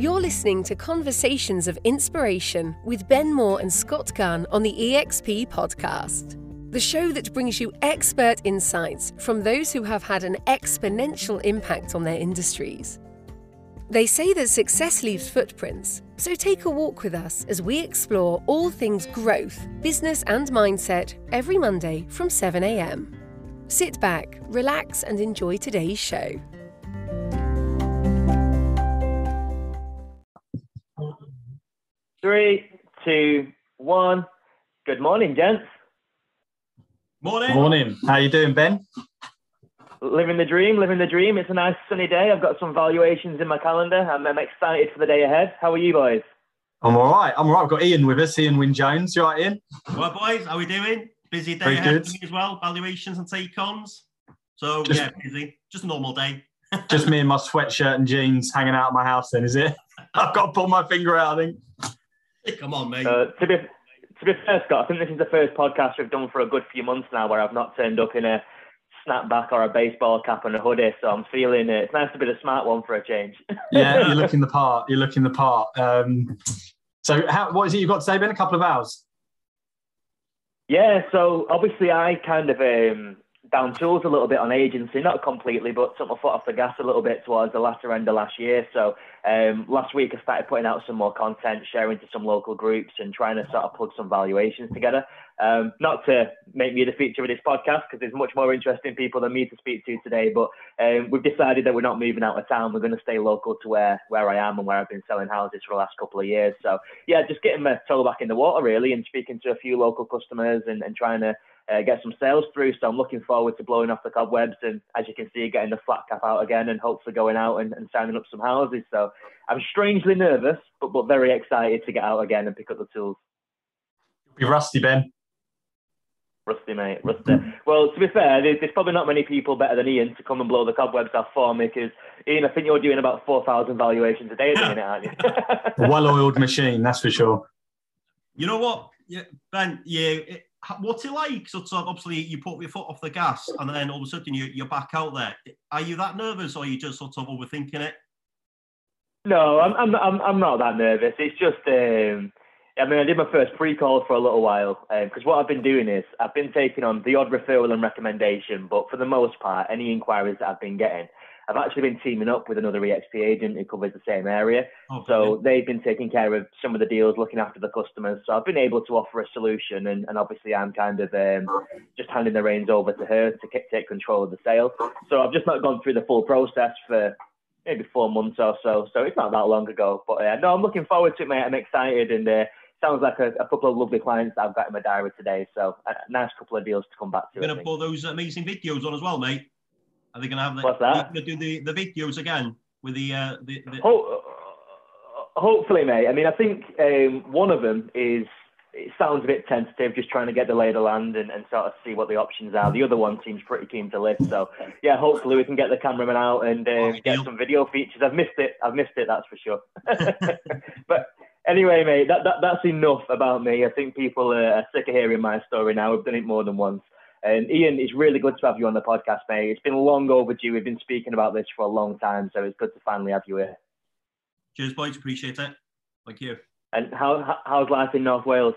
You're listening to Conversations of Inspiration with Ben Moore and Scott Gunn on the EXP podcast, the show that brings you expert insights from those who have had an exponential impact on their industries. They say that success leaves footprints, so take a walk with us as we explore all things growth, business, and mindset every Monday from 7am. Sit back, relax, and enjoy today's show. Three, two, one. Good morning, gents. Morning. Morning. How you doing, Ben? Living the dream, living the dream. It's a nice sunny day. I've got some valuations in my calendar. I'm, I'm excited for the day ahead. How are you boys? I'm all right. I'm all right. I've got Ian with us, Ian Wyn Jones. You all right, Ian? Well, boys, how we doing? Busy day Very ahead good. for me as well. Valuations and take-ons. So Just- yeah, busy. Just a normal day. Just me in my sweatshirt and jeans hanging out of my house then, is it? I've got to pull my finger out, I think. Come on, mate. Uh, to be to be fair, Scott, I think this is the first podcast we've done for a good few months now where I've not turned up in a snapback or a baseball cap and a hoodie. So I'm feeling it. It's nice to be the smart one for a change. Yeah, you're looking the part. You're looking the part. Um, so, how, what is it you've got today, Ben? A couple of hours. Yeah, so obviously I kind of um, down tools a little bit on agency, not completely, but took my foot off the gas a little bit towards the latter end of last year. So um, last week I started putting out some more content, sharing to some local groups, and trying to sort of plug some valuations together. Um, not to make me the feature of this podcast because there's much more interesting people than me to speak to today, but um, we've decided that we're not moving out of town. We're going to stay local to where where I am and where I've been selling houses for the last couple of years. So yeah, just getting my toe back in the water really, and speaking to a few local customers and, and trying to uh, get some sales through. So I'm looking forward to blowing off the cobwebs and, as you can see, getting the flat cap out again and hopefully going out and, and signing up some houses. So I'm strangely nervous, but but very excited to get out again and pick up the tools. You'll be rusty, Ben. Rusty, mate, rusty. Well, to be fair, there's, there's probably not many people better than Ian to come and blow the cobwebs off for me because, Ian, I think you're doing about 4,000 valuations a day at the minute, aren't you? Well-oiled machine, that's for sure. you know what, yeah, Ben? Yeah. It, what's it like? Sort of, obviously, you put your foot off the gas, and then all of a sudden you, you're back out there. Are you that nervous, or are you just sort of overthinking it? No, I'm, I'm, I'm, I'm not that nervous. It's just, um, I mean, I did my first pre-call for a little while because what I've been doing is I've been taking on the odd referral and recommendation, but for the most part, any inquiries that I've been getting, I've actually been teaming up with another EXP agent who covers the same area. Oh, So they've been taking care of some of the deals, looking after the customers. So I've been able to offer a solution, and, and obviously I'm kind of um, just handing the reins over to her to take control of the sale. So I've just not gone through the full process for maybe four months or so. So it's not that long ago. But uh, no, I'm looking forward to it, mate. I'm excited, and uh, sounds like a, a couple of lovely clients that I've got in my diary today. So a nice couple of deals to come back to. You're going to put those amazing videos on as well, mate. Are they going to have the? What's that? You're going to do the, the videos again with the uh, the, the Ho- hopefully, mate. I mean, I think um, one of them is. It sounds a bit tentative, just trying to get the lay of the land and, and sort of see what the options are. The other one seems pretty keen to list, so yeah, hopefully we can get the cameraman out and uh, Oh, get some video features. I've missed it. I've missed it. That's for sure. but anyway, mate, that, that that's enough about me. I think people are, are sick of hearing my story now. We've done it more than once. And Ian, it's really good to have you on the podcast, mate. It's been long overdue. We've been speaking about this for a long time, so it's good to finally have you here. Cheers, boys. Appreciate it. Thank you. And how how- how's life in North Wales?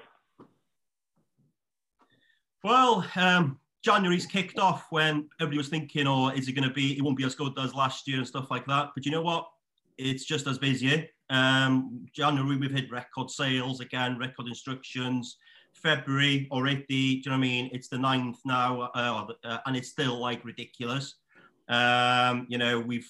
Well, um, January's kicked off when everybody was thinking, oh, is it going to be, it won't be as good as last year and stuff like that. But you know what? It's just as busy. Um, January, we've hit record sales again, record instructions. February already, do you know what I mean? It's the ninth now, uh, uh, and it's still like ridiculous. Um, you know, we've,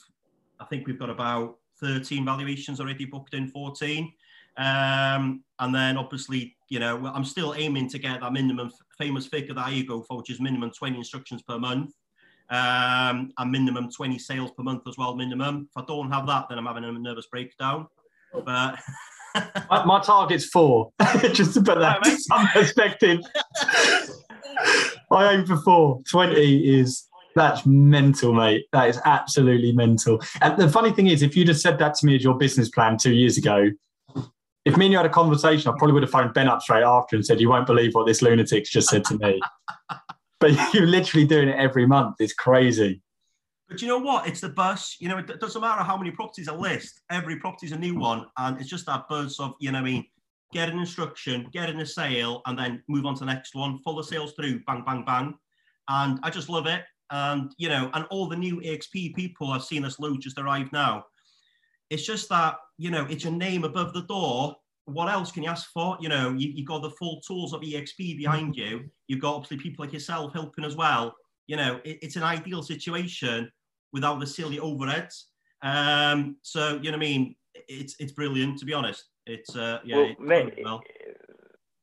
I think we've got about 13 valuations already booked in 14. Um, and then obviously, you know, I'm still aiming to get that minimum famous figure that I go for, which is minimum 20 instructions per month. Um, and minimum 20 sales per month as well, minimum. If I don't have that, then I'm having a nervous breakdown. But My, my target's four, just to put that in some perspective. I aim for four. 20 is, that's mental, mate. That is absolutely mental. And the funny thing is, if you'd have said that to me as your business plan two years ago, if me and you had a conversation, I probably would have phoned Ben up straight after and said, You won't believe what this lunatic's just said to me. but you're literally doing it every month. It's crazy. But you know what? It's the buzz. You know, it doesn't matter how many properties are list. Every property is a new one, and it's just that buzz of you know, I mean, get an instruction, get in a sale, and then move on to the next one. Follow sales through, bang, bang, bang, and I just love it. And you know, and all the new EXP people I've seen us load just arrived now. It's just that you know, it's your name above the door. What else can you ask for? You know, you, you've got the full tools of EXP behind you. You've got obviously people like yourself helping as well you know, it, it's an ideal situation without the silly overheads. Um, so you know what I mean? It's it's brilliant to be honest. It's uh, yeah. Well, it's mate, well.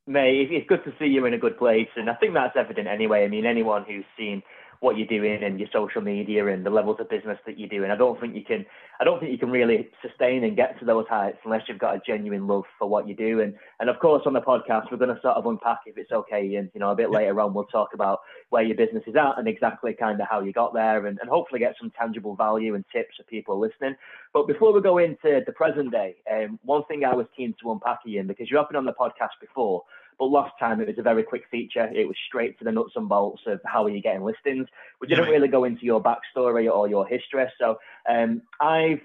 mate, it's good to see you in a good place, and I think that's evident anyway. I mean, anyone who's seen what you're doing and your social media and the levels of business that you're doing. I don't think you can I don't think you can really sustain and get to those heights unless you've got a genuine love for what you do. And and of course on the podcast we're going to sort of unpack if it's okay and you know a bit later on we'll talk about where your business is at and exactly kind of how you got there and, and hopefully get some tangible value and tips for people listening. But before we go into the present day, um, one thing I was keen to unpack Ian because you have been on the podcast before but last time it was a very quick feature. It was straight to the nuts and bolts of how are you getting listings. We didn't really go into your backstory or your history. So um, I've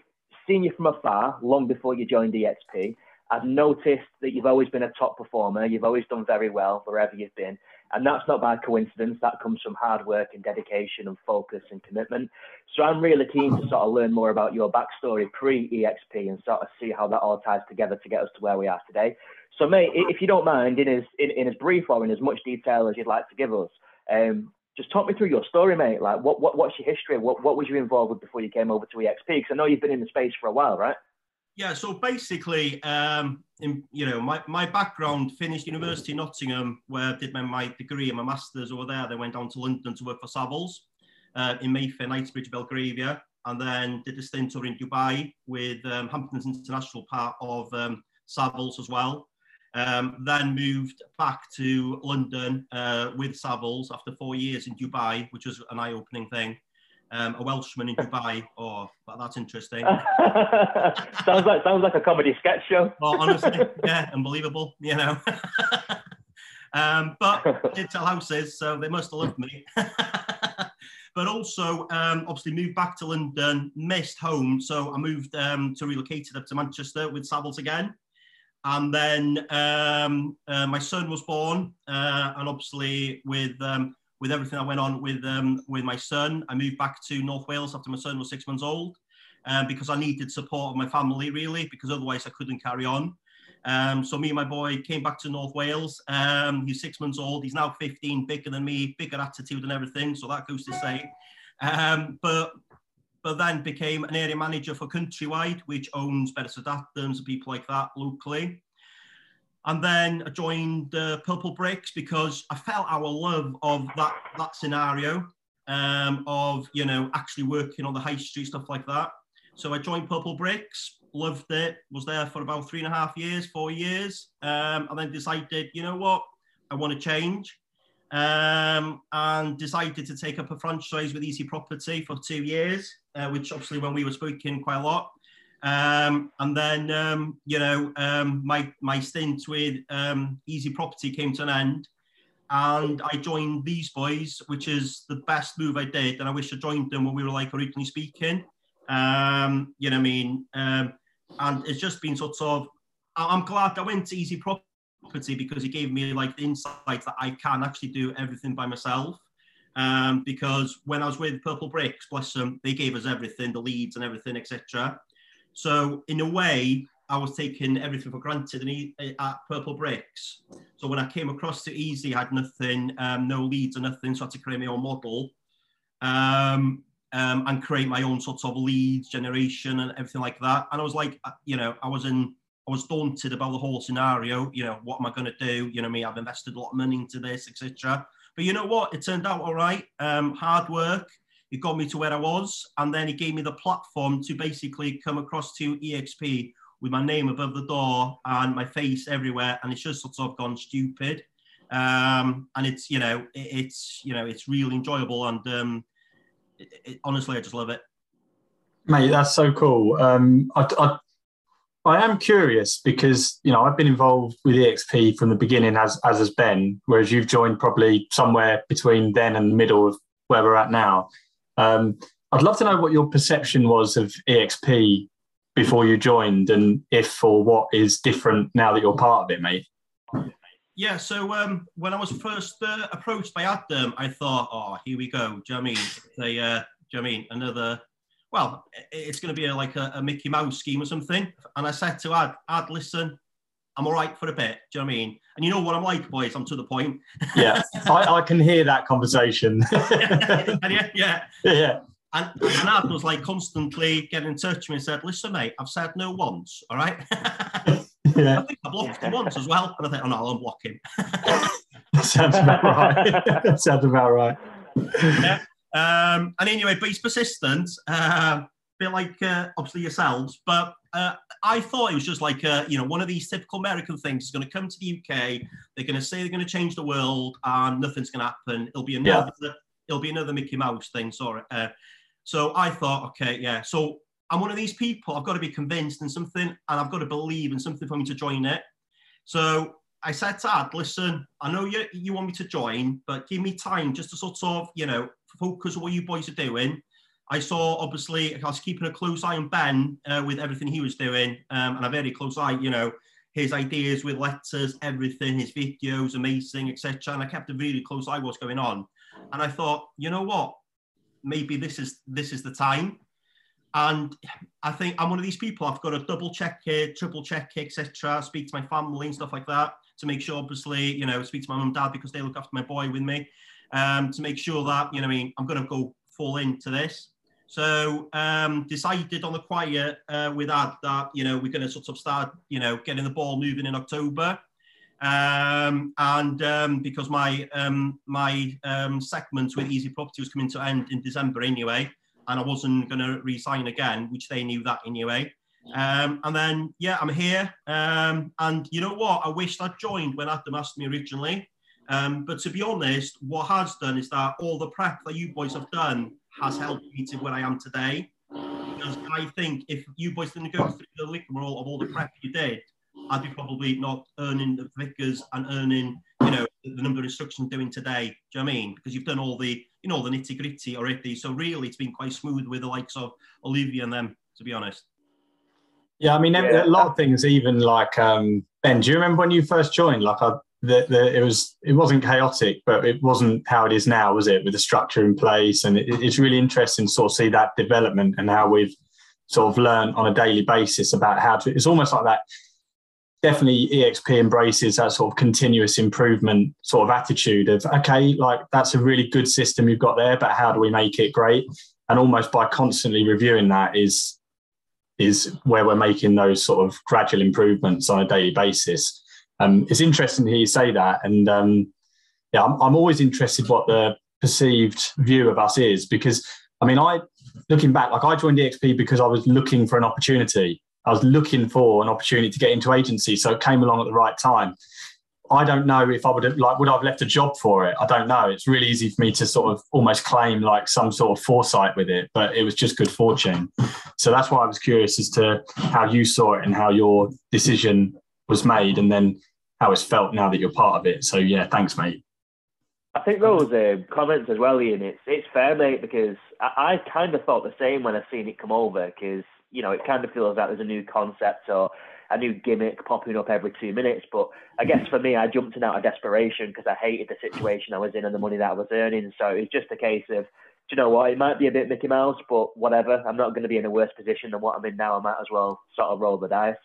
seen you from afar long before you joined EXP. I've noticed that you've always been a top performer. You've always done very well wherever you've been. And that's not by coincidence. That comes from hard work and dedication and focus and commitment. So I'm really keen to sort of learn more about your backstory pre EXP and sort of see how that all ties together to get us to where we are today. So, mate, if you don't mind, in as in, in as brief or in as much detail as you'd like to give us, um, just talk me through your story, mate. Like, what, what what's your history? What what was you involved with before you came over to EXP? Because I know you've been in the space for a while, right? Yeah. So basically, um, in, you know, my, my background finished University Nottingham, where I did my, my degree and my masters over there. Then went down to London to work for Savills uh, in Mayfair, Knightsbridge, Belgravia, and then did a stint over in Dubai with um, Hamptons International, part of um, Savills as well. Um, then moved back to London uh, with Savills after four years in Dubai, which was an eye-opening thing. Um, a Welshman in Dubai. Oh, that's interesting. sounds like sounds like a comedy sketch show. oh, honestly, yeah, unbelievable. You know. um, but did tell houses, so they must have loved me. but also, um, obviously, moved back to London, missed home, so I moved um, to relocated up to Manchester with Savills again. And then um, uh, my son was born, uh, and obviously with um, with everything that went on with um, with my son, I moved back to North Wales after my son was six months old, um, because I needed support of my family really, because otherwise I couldn't carry on. Um, so me and my boy came back to North Wales. Um, he's six months old. He's now 15, bigger than me, bigger attitude and everything. So that goes to say. but but then became an area manager for Countrywide, which owns Beresford Adams and people like that locally. And then I joined uh, Purple Bricks because I felt our love of that that scenario um, of you know actually working on the high street stuff like that. So I joined Purple Bricks, loved it, was there for about three and a half years, four years, um, and then decided, you know what, I want to change um, and decided to take up a franchise with Easy Property for two years, uh, which obviously when we were speaking quite a lot. Um, and then, um, you know, um, my, my stint with um, Easy Property came to an end. And I joined these boys, which is the best move I did. And I wish I joined them when we were like originally speaking. Um, you know what I mean? Um, and it's just been sort of, I'm glad I went to Easy Property because it gave me like the insight that I can actually do everything by myself. Um, because when I was with Purple Bricks, bless them, they gave us everything, the leads and everything, etc. So in a way, I was taking everything for granted and at Purple Bricks. So when I came across to Easy, I had nothing, um, no leads or nothing, so I had to create my own model um, um, and create my own sort of leads generation and everything like that. And I was like, uh, you know, I was in I was daunted about the whole scenario. You know, what am I going to do? You know, me, I've invested a lot of money into this, etc. But you know what? It turned out all right. Um, hard work. It got me to where I was, and then it gave me the platform to basically come across to EXP with my name above the door and my face everywhere, and it's just sort of gone stupid. Um, and it's you know, it, it's you know, it's really enjoyable, and um, it, it, honestly, I just love it. Mate, that's so cool. Um, I, I I am curious because you know I've been involved with EXP from the beginning as as has Ben, whereas you've joined probably somewhere between then and the middle of where we're at now. Um, I'd love to know what your perception was of EXP before you joined, and if or what is different now that you're part of it, mate. Yeah, so um, when I was first uh, approached by Adam, I thought, oh, here we go. Do you know I mean? They, uh, do you know I mean? Another, well, it's going to be a, like a, a, Mickey Mouse scheme or something. And I said to Ad, Ad, listen, I'm all right for a bit. Do you know what I mean? And you know what I'm like, boys. I'm to the point. yeah, I, I can hear that conversation. yeah, yeah, yeah. And, and Ad was like constantly getting in touch with me and said, listen, mate, I've said no once, all right? yeah. I think I blocked him once as well. And I think, oh no, I'll unblock him. Sounds about right. Sounds about right. Yeah. Um, and anyway, but he's persistent. Uh, bit like uh, obviously yourselves, but uh, I thought it was just like uh, you know one of these typical American things. is going to come to the UK. They're going to say they're going to change the world, and nothing's going to happen. It'll be another. Yeah. It'll be another Mickey Mouse thing. Sorry. Uh, so I thought, okay, yeah. So I'm one of these people. I've got to be convinced in something, and I've got to believe in something for me to join it. So I said to Ad, listen, I know you you want me to join, but give me time just to sort of, you know, focus on what you boys are doing. I saw obviously I was keeping a close eye on Ben uh, with everything he was doing, um, and a very close eye, you know, his ideas with letters, everything, his videos, amazing, etc. And I kept a really close eye what's going on, and I thought, you know what, maybe this is this is the time. And I think I'm one of these people. I've got to double check it, triple check it, etc. Speak to my family and stuff like that to make sure, obviously, you know, speak to my mum and dad because they look after my boy with me. Um, to make sure that you know, I mean, I'm going to go fall into this. So um, decided on the quiet uh, with that that you know we're going to sort of start you know getting the ball moving in October, um, and um, because my um, my um, segment with Easy Property was coming to end in December anyway, and I wasn't going to resign again, which they knew that anyway. Um, and then yeah, I'm here, and you know what? I wish I'd joined when Adam asked me originally. but to be honest, what has done is that all the prep that you boys have done has helped me to where I am today. Because I think if you boys didn't go through the rigmarole of all the prep you did, I'd be probably not earning the figures and earning, you know, the number of instructions doing today. Do you know I mean? Because you've done all the, you know, the nitty gritty already. So really, it's been quite smooth with the likes of Olivia and them, to be honest. Yeah, I mean, yeah. a lot of things, even like um, Ben. Do you remember when you first joined? Like, I the, it was it wasn't chaotic, but it wasn't how it is now, was it? With the structure in place, and it, it's really interesting to sort of see that development and how we've sort of learned on a daily basis about how to. It's almost like that. Definitely, EXP embraces that sort of continuous improvement sort of attitude of okay, like that's a really good system you've got there, but how do we make it great? And almost by constantly reviewing that is is where we're making those sort of gradual improvements on a daily basis um, it's interesting to hear you say that, and um, yeah, I'm, I'm always interested what the perceived view of us is because I mean, I looking back, like I joined EXP because I was looking for an opportunity. I was looking for an opportunity to get into agency, so it came along at the right time. I don't know if I would have like would I have left a job for it. I don't know. It's really easy for me to sort of almost claim like some sort of foresight with it, but it was just good fortune. So that's why I was curious as to how you saw it and how your decision was made and then how it's felt now that you're part of it. So yeah, thanks, mate. I think those uh, comments as well, Ian. It's it's fair, mate, because I, I kind of thought the same when I seen it come over, because you know it kind of feels like there's a new concept or a new gimmick popping up every two minutes. But I guess for me, I jumped in out of desperation because I hated the situation I was in and the money that I was earning. So it's just a case of, do you know what? It might be a bit Mickey Mouse, but whatever. I'm not going to be in a worse position than what I'm in now. I might as well sort of roll the dice.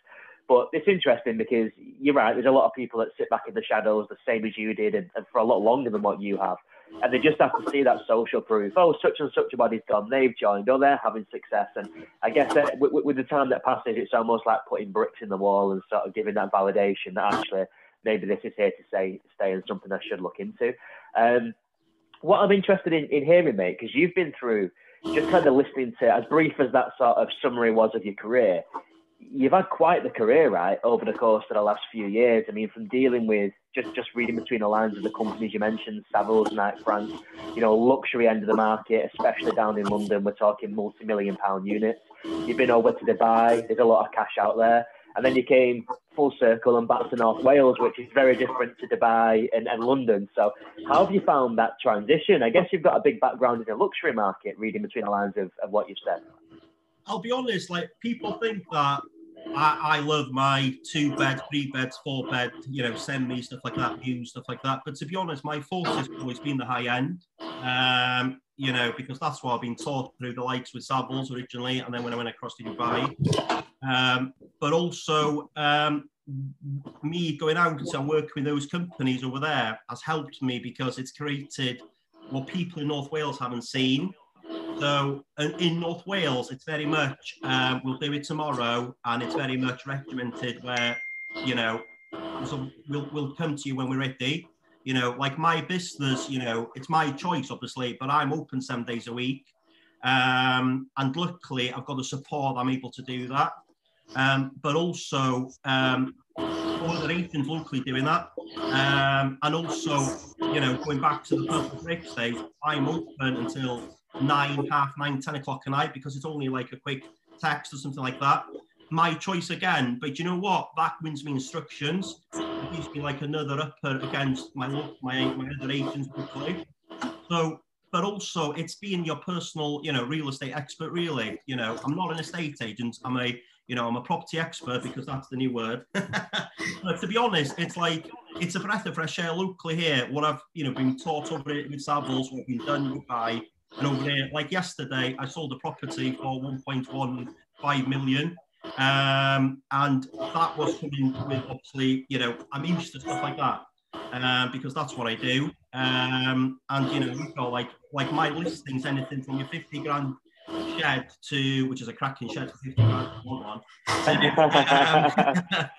But it's interesting because you're right. There's a lot of people that sit back in the shadows, the same as you did, and, and for a lot longer than what you have. And they just have to see that social proof. Oh, such and such a body's gone. They've joined. Oh, they're having success. And I guess that with, with the time that passes, it's almost like putting bricks in the wall and sort of giving that validation that actually maybe this is here to stay, stay and something I should look into. Um, what I'm interested in, in hearing, mate, because you've been through just kind of listening to as brief as that sort of summary was of your career you've had quite the career, right, over the course of the last few years. I mean, from dealing with just just reading between the lines of the companies you mentioned, Savills, Knight Frank, you know, luxury end of the market, especially down in London, we're talking multi-million pound units. You've been over to Dubai. There's a lot of cash out there. And then you came full circle and back to North Wales, which is very different to Dubai and, and London. So, how have you found that transition? I guess you've got a big background in the luxury market, reading between the lines of, of what you've said. I'll be honest, like people think that I, I love my two bed, three beds, four bed, you know, send me stuff like that, view stuff like that. But to be honest, my force has always been the high end. Um, you know, because that's what I've been taught through the likes with Savills originally, and then when I went across to Dubai. Um, but also, um, me going out and working with those companies over there has helped me because it's created what people in North Wales haven't seen. So in North Wales, it's very much um, we'll do it tomorrow, and it's very much regimented where you know so we'll we'll come to you when we're ready. You know, like my business, you know, it's my choice, obviously, but I'm open seven days a week. Um, and luckily, I've got the support, I'm able to do that. Um, but also, um, other agents locally doing that. Um, and also, you know, going back to the purple bricks days, I'm open until nine, half nine, ten o'clock at night because it's only like a quick text or something like that. My choice again, but you know what? That wins me instructions gives me like another upper against my my my other agents quickly. So, but also it's being your personal, you know, real estate expert. Really, you know, I'm not an estate agent. I'm a you know, I'm a property expert because that's the new word. but to be honest, it's like it's a breath of fresh air locally here. What I've you know been taught over it with Savills, what we've done by and over there, like yesterday, I sold a property for 1.15 million. Um, and that was coming with obviously, you know, I'm used to stuff like that um, because that's what I do. Um, and you know, you've got like like my listings, anything from your 50 grand shed to which is a cracking shed for 50 grand, one, um,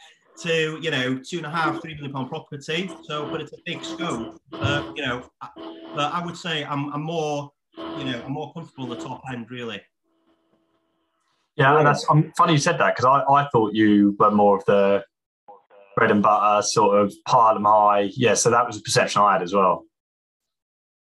to you know two and a half, three million pound property. So, but it's a big scope. Uh, you know, but I would say I'm, I'm more, you know, I'm more comfortable at the top end really. Yeah, that's um, funny you said that because I, I thought you were more of the bread and butter sort of them high. Yeah, so that was a perception I had as well.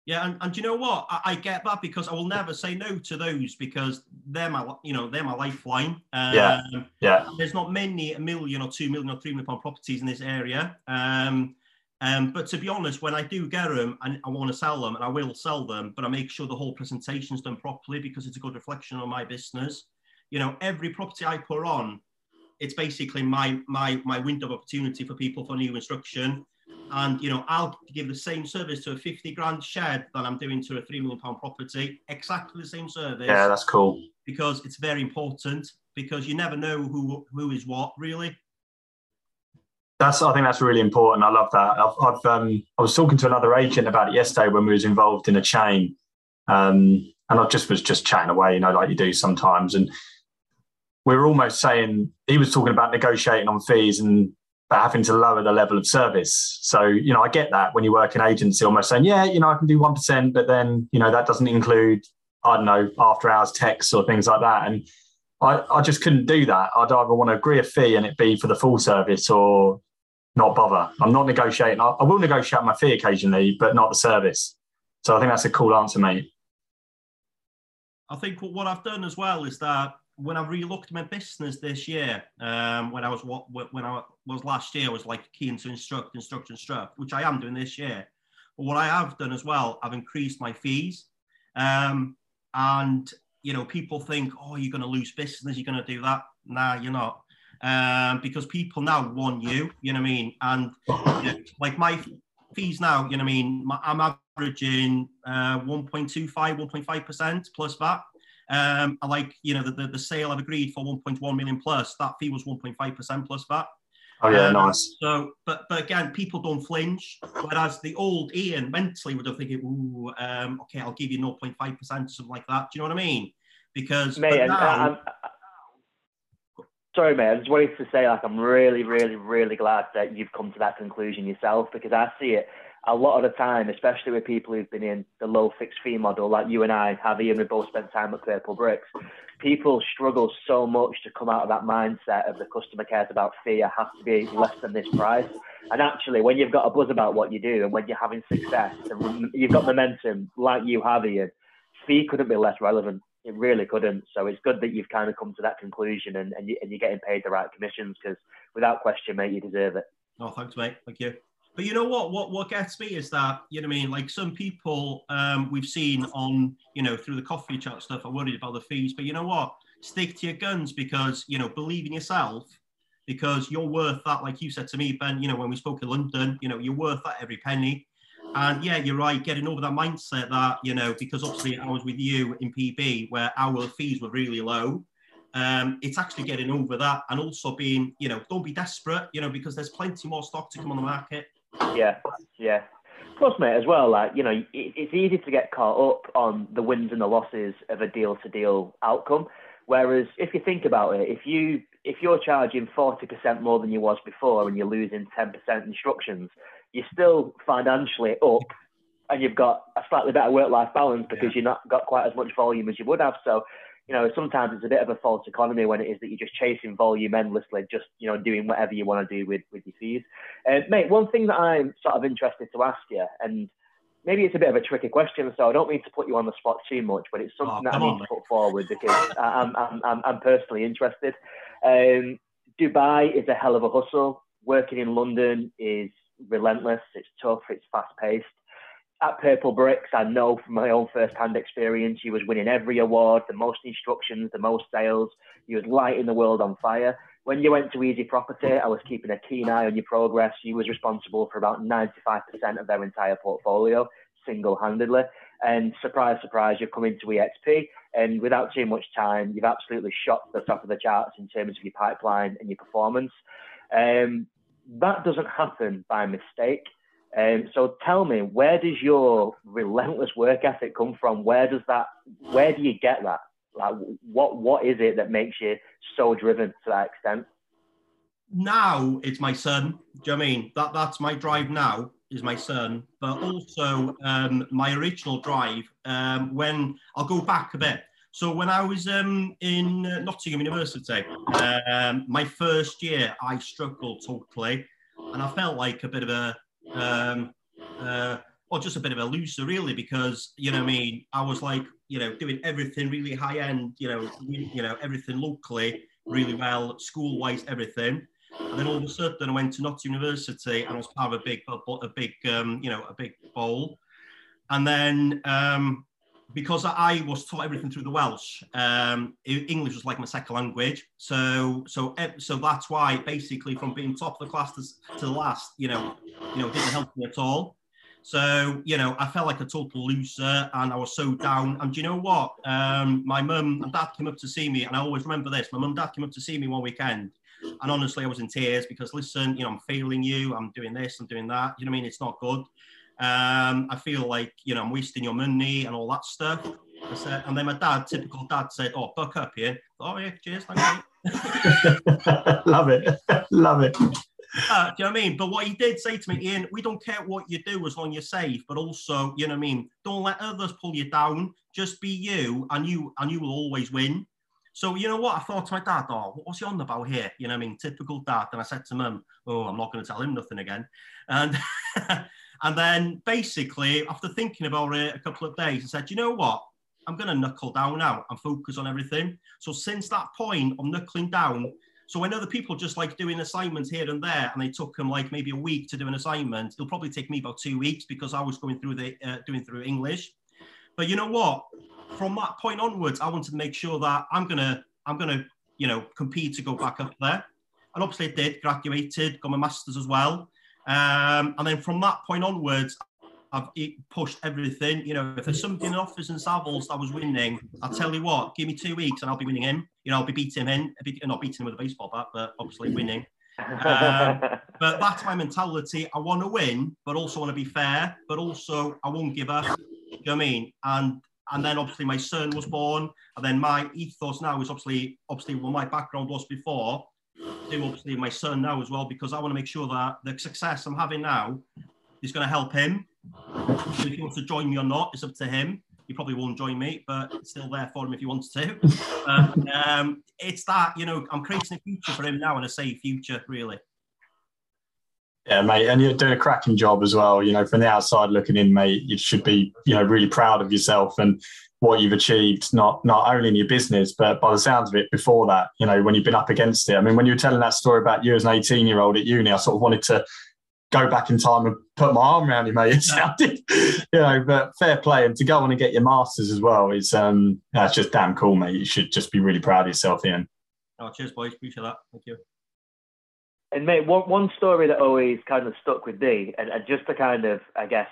Yeah, and, and you know what? I, I, get that because I will never say no to those because they're my, you know, they're my lifeline. Um, yeah, yeah. There's not many a million or two million or three million pound properties in this area. Um, um, but to be honest, when I do get them and I want to sell them, and I will sell them, but I make sure the whole presentation is done properly because it's a good reflection on my business you know, every property I put on, it's basically my my my window of opportunity for people for new instruction. And you know, I'll give the same service to a 50 grand shed that I'm doing to a three million pound property, exactly the same service. Yeah, that's cool. Because it's very important because you never know who who is what really. That's I think that's really important. I love that. I've, I've um, I was talking to another agent about it yesterday when we was involved in a chain, um, and I just was just chatting away, you know, like you do sometimes, and we were almost saying he was talking about negotiating on fees and but having to lower the level of service. So, you know, I get that when you work in agency, almost saying, yeah, you know, I can do 1%, but then, you know, that doesn't include, I don't know, after hours texts or things like that. And I, I just couldn't do that. I'd either want to agree a fee and it be for the full service or not bother. I'm not negotiating. I, I will negotiate my fee occasionally, but not the service. So I think that's a cool answer, mate. I think what I've done as well is that when I relooked my business this year, um, when I was when I was last year, I was like keen to instruct, instruct, instruct, which I am doing this year. But what I have done as well, I've increased my fees, um, and you know, people think, oh, you're going to lose business, you're going to do that. Nah, you're not, um, because people now want you. You know what I mean? And you know, like my fees now, you know what I mean? My, I'm averaging uh, 1.25, 1.5 percent plus that. Um, I like, you know, the, the, the, sale I've agreed for 1.1 million plus, that fee was 1.5% plus that. Oh yeah, um, nice. So, but but again, people don't flinch. Whereas the old Ian mentally would have thinking, "Ooh, um, okay, I'll give you 0.5 percent, or something like that." Do you know what I mean? Because mate, now, sorry, mate. I just wanted to say, like, I'm really, really, really glad that you've come to that conclusion yourself because I see it a lot of the time, especially with people who've been in the low fixed fee model, like you and I have, and we both spent time at Purple Bricks, people struggle so much to come out of that mindset of the customer cares about fee, it has to be less than this price. And actually, when you've got a buzz about what you do and when you're having success and you've got momentum like you have, Ian, fee couldn't be less relevant. It really couldn't. So it's good that you've kind of come to that conclusion and, and, you, you're getting paid the right commissions because without question, mate, you deserve it. Oh, thanks, mate. Thank you. But you know what? What what gets me is that you know, I mean, like some people um, we've seen on you know through the coffee chat stuff are worried about the fees. But you know what? Stick to your guns because you know believe in yourself because you're worth that. Like you said to me, Ben. You know when we spoke in London, you know you're worth that every penny. And yeah, you're right. Getting over that mindset that you know because obviously I was with you in PB where our fees were really low. Um, it's actually getting over that and also being, you know, don't be desperate, you know, because there's plenty more stock to come on the market. Yeah, yeah. Plus, mate, as well, like you know, it, it's easy to get caught up on the wins and the losses of a deal-to-deal outcome. Whereas, if you think about it, if you if you're charging forty percent more than you was before and you're losing ten percent instructions, you're still financially up, and you've got a slightly better work-life balance because yeah. you've not got quite as much volume as you would have. So, you know, sometimes it's a bit of a false economy when it is that you're just chasing volume endlessly, just, you know, doing whatever you want to do with, with your fees. Uh, mate, one thing that I'm sort of interested to ask you, and maybe it's a bit of a tricky question, so I don't mean to put you on the spot too much, but it's something oh, that I need on, to put forward because I'm, I'm, I'm, I'm, personally interested. Um, Dubai is a hell of a hustle. Working in London is relentless, it's tough, it's fast paced at Purple Bricks, I know from my own first-hand experience, he was winning every award, the most instructions, the most sales. He was lighting the world on fire. When you went to Easy Property, I was keeping a keen eye on your progress. You was responsible for about 95% of their entire portfolio, single-handedly. And surprise, surprise, you've come into EXP, and without too much time, you've absolutely shot the top of the charts in terms of your pipeline and your performance. Um, that doesn't happen by mistake um, so tell me, where does your relentless work ethic come from? Where does that? Where do you get that? Like, what what is it that makes you so driven to that extent? Now it's my son. Do you know I mean that? That's my drive now. Is my son, but also um, my original drive. Um, when I'll go back a bit. So when I was um, in Nottingham University, um, my first year, I struggled totally, and I felt like a bit of a um, uh, or just a bit of a loser, really, because you know, I mean, I was like, you know, doing everything really high end, you know, you know, everything locally really well, school wise, everything. And then all of a sudden, I went to Nottingham University and I was part of a big, a big, um, you know, a big bowl. And then um, because I was taught everything through the Welsh, um, English was like my second language. So, so, so that's why basically from being top of the class to, to the last, you know, you know, didn't help me at all. So, you know, I felt like a total loser and I was so down. And do you know what? Um, my mum and dad came up to see me, and I always remember this. My mum and dad came up to see me one weekend. And honestly, I was in tears because, listen, you know, I'm failing you. I'm doing this, I'm doing that. You know what I mean? It's not good. Um, I feel like, you know, I'm wasting your money and all that stuff. I said, and then my dad, typical dad, said, "Oh, buck up here." Oh yeah, cheers, thank you. Love it, love it. Uh, do you know what I mean? But what he did say to me, Ian, we don't care what you do as long as you're safe, but also, you know what I mean? Don't let others pull you down. Just be you, and you and you will always win. So you know what? I thought to my dad, oh, what's he on about here? You know what I mean? Typical dad. And I said to mum, oh, I'm not going to tell him nothing again. And and then basically, after thinking about it a couple of days, I said, you know what? I'm going to knuckle down now and focus on everything. So since that point I'm knuckling down, so when other people just like doing assignments here and there, and they took them like maybe a week to do an assignment, it'll probably take me about two weeks because I was going through the uh, doing through English. But you know what? From that point onwards, I wanted to make sure that I'm gonna I'm gonna you know compete to go back up there, and obviously I did. Graduated, got my masters as well, um, and then from that point onwards, I've pushed everything. You know, if there's something in Offers and Savills I was winning, I'll tell you what, give me two weeks and I'll be winning him. You know, I'll be beating him, in, not beating him with a baseball bat, but obviously winning. um, but that's my mentality. I want to win, but also want to be fair, but also I won't give up. You know what I mean? And and then obviously my son was born, and then my ethos now is obviously obviously what my background was before. To obviously my son now as well, because I want to make sure that the success I'm having now is going to help him if he wants to join me or not, it's up to him. He probably won't join me, but it's still there for him if he wants to. um, it's that, you know, I'm creating a future for him now and a safe future, really. Yeah, mate, and you're doing a cracking job as well. You know, from the outside looking in, mate, you should be, you know, really proud of yourself. And what you've achieved, not not only in your business, but by the sounds of it, before that, you know, when you've been up against it. I mean, when you were telling that story about you as an 18 year old at uni, I sort of wanted to go back in time and put my arm around you, mate. It sounded, you know, but fair play. And to go on and get your masters as well is um that's just damn cool, mate. You should just be really proud of yourself, Ian. Oh, cheers, boys. Appreciate that. Thank you. And mate, one one story that always kind of stuck with me, and, and just to kind of, I guess,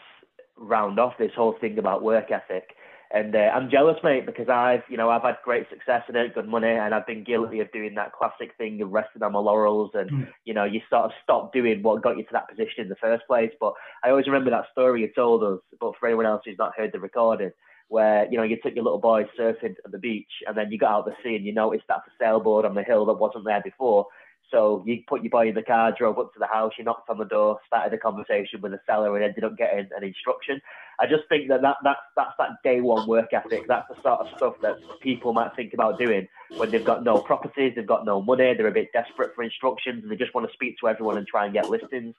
round off this whole thing about work ethic. And uh, I'm jealous, mate, because I've, you know, I've had great success in it, good money, and I've been guilty of doing that classic thing of resting on my laurels, and mm. you know, you sort of stop doing what got you to that position in the first place. But I always remember that story you told us. But for anyone else who's not heard the recording, where you know you took your little boy surfing at the beach, and then you got out the sea and you noticed that the sailboard on the hill that wasn't there before, so you put your boy in the car, drove up to the house, you knocked on the door, started a conversation with the seller, and ended up getting an instruction. I just think that, that that's that's that day one work ethic. That's the sort of stuff that people might think about doing when they've got no properties, they've got no money, they're a bit desperate for instructions, and they just want to speak to everyone and try and get listings.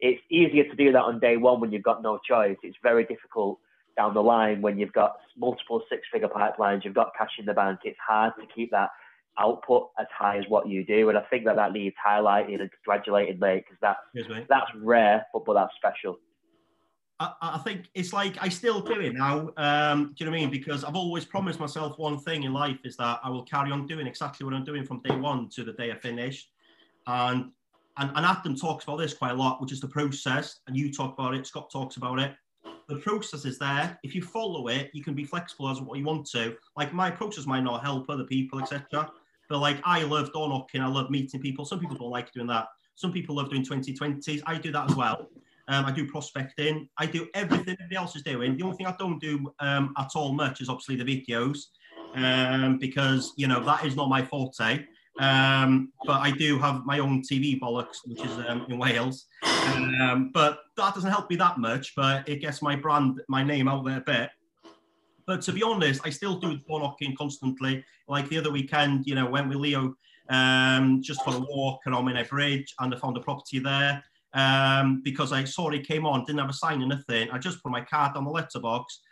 It's easier to do that on day one when you've got no choice. It's very difficult down the line when you've got multiple six-figure pipelines, you've got cash in the bank. It's hard to keep that output as high as what you do. And I think that that needs highlighting and congratulating, mate, because that's yes, that's rare, but but that's special. I, I, think it's like I still do it now. Um, do you know what I mean? Because I've always promised myself one thing in life is that I will carry on doing exactly what I'm doing from day one to the day I finish. And and, and Adam talks about this quite a lot, which is the process. And you talk about it, Scott talks about it. The process is there. If you follow it, you can be flexible as what you want to. Like my process might not help other people, etc. But like I love door knocking, I love meeting people. Some people don't like doing that. Some people love doing 2020s. I do that as well. Um, I do prospecting. I do everything everybody else is doing. The only thing I don't do um, at all much is obviously the videos um, because, you know, that is not my forte. Um, but I do have my own TV bollocks, which is um, in Wales. Um, but that doesn't help me that much, but it gets my brand, my name out there a bit. But to be honest, I still do door knocking constantly. Like the other weekend, you know, went with Leo um, just for a walk around Menai Bridge and I found a property there um, because I saw it came on, didn't have a sign or nothing. I just put my card on the letterbox.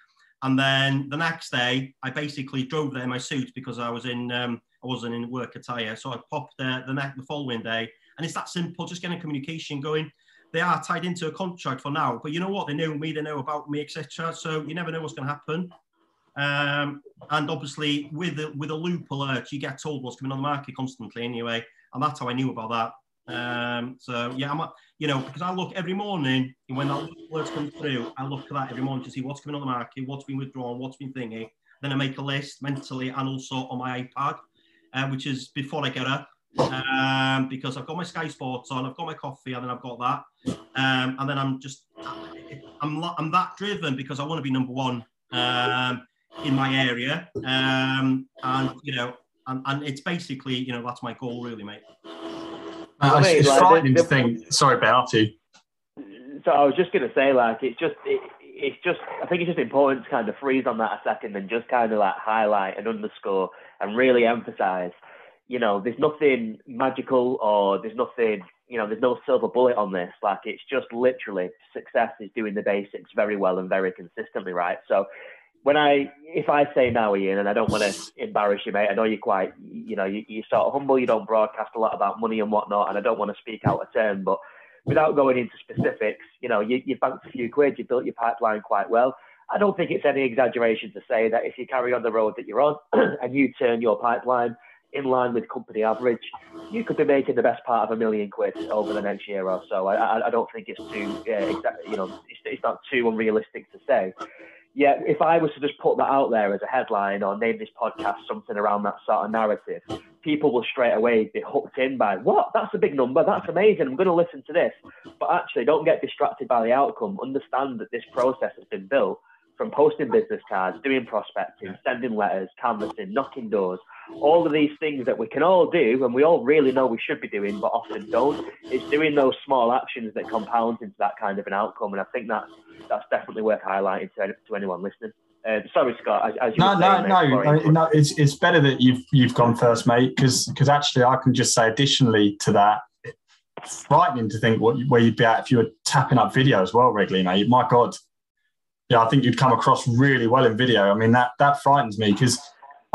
And then the next day, I basically drove there in my suit because I was in, um, I wasn't in work attire. So I popped there the, next, the following day. And it's that simple, just getting communication going. They are tied into a contract for now, but you know what? They know me, they know about me, etc. So you never know what's going to happen. Um, and obviously, with a, with a loop alert, you get told what's coming on the market constantly anyway. And that's how I knew about that. Um, so yeah, I'm, you know, because I look every morning when that alert comes through, I look at that every morning to see what's coming on the market, what's been withdrawn, what's been thingy. Then I make a list mentally and also on my iPad, uh, which is before I get up. Um, because I've got my Sky Sports on, I've got my coffee, and then I've got that, um, and then I'm just, I'm, I'm that driven because I want to be number one. Um, in my area. Um, and, you know, and, and it's basically, you know, that's my goal, really, mate. Uh, it's, it's like, frightening the, the, to think. Sorry, Bertie. So I was just going to say, like, it's just, it, it's just, I think it's just important to kind of freeze on that a second and just kind of like highlight and underscore and really emphasize. You know, there's nothing magical or there's nothing, you know, there's no silver bullet on this. Like, it's just literally success is doing the basics very well and very consistently, right? So when I, if I say now, Ian, and I don't want to embarrass you, mate, I know you're quite, you know, you, you're sort of humble, you don't broadcast a lot about money and whatnot, and I don't want to speak out of turn, but without going into specifics, you know, you, you banked a few quid, you built your pipeline quite well. I don't think it's any exaggeration to say that if you carry on the road that you're on and you turn your pipeline in line with company average, you could be making the best part of a million quid over the next year or so. I, I, I don't think it's too, uh, you know, it's, it's not too unrealistic to say yeah, if I was to just put that out there as a headline or name this podcast something around that sort of narrative, people will straight away be hooked in by what? That's a big number. That's amazing. I'm going to listen to this. But actually, don't get distracted by the outcome. Understand that this process has been built from posting business cards, doing prospecting, sending letters, canvassing, knocking doors, all of these things that we can all do and we all really know we should be doing but often don't. It's doing those small actions that compound into that kind of an outcome. And I think that's that's definitely worth highlighting to, to anyone listening. Uh, sorry, Scott. As, as no, no, no, no. It's it's better that you've you've gone first, mate. Because because actually, I can just say additionally to that, frightening to think what where you'd be at if you were tapping up video as well regularly, mate. My God. Yeah, I think you'd come across really well in video. I mean, that that frightens me because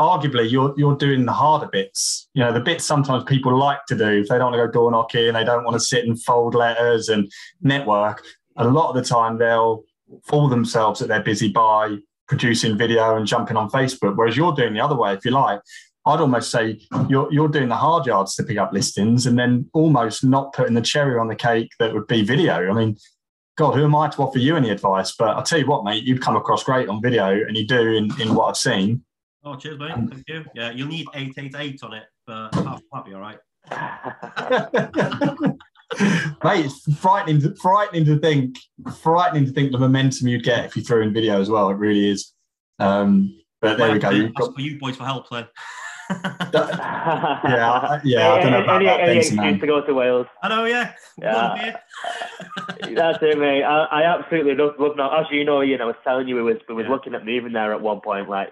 arguably you're you're doing the harder bits. You know, the bits sometimes people like to do if they don't want to go door knocking, they don't want to sit and fold letters and network. A lot of the time they'll fool themselves that they're busy by producing video and jumping on Facebook, whereas you're doing the other way, if you like. I'd almost say you're you're doing the hard yards to pick up listings and then almost not putting the cherry on the cake that would be video. I mean, God, who am I to offer you any advice? But I'll tell you what, mate, you've come across great on video and you do in, in what I've seen. Oh, cheers, mate. Thank you. Yeah, you'll need 888 on it, but that'll be all right. mate, it's frightening, to, frightening to think, frightening to think the momentum you'd get if you threw in video as well. It really is. Um, but there well, we go. You've got... for you boys for help then. Yeah, yeah. I don't know about any, that, any excuse to go to Wales. I know, yeah. Yeah, that's it, mate. I, I absolutely love, love now. As you know, you know, I was telling you, we was we was yeah. looking at moving there at one point, like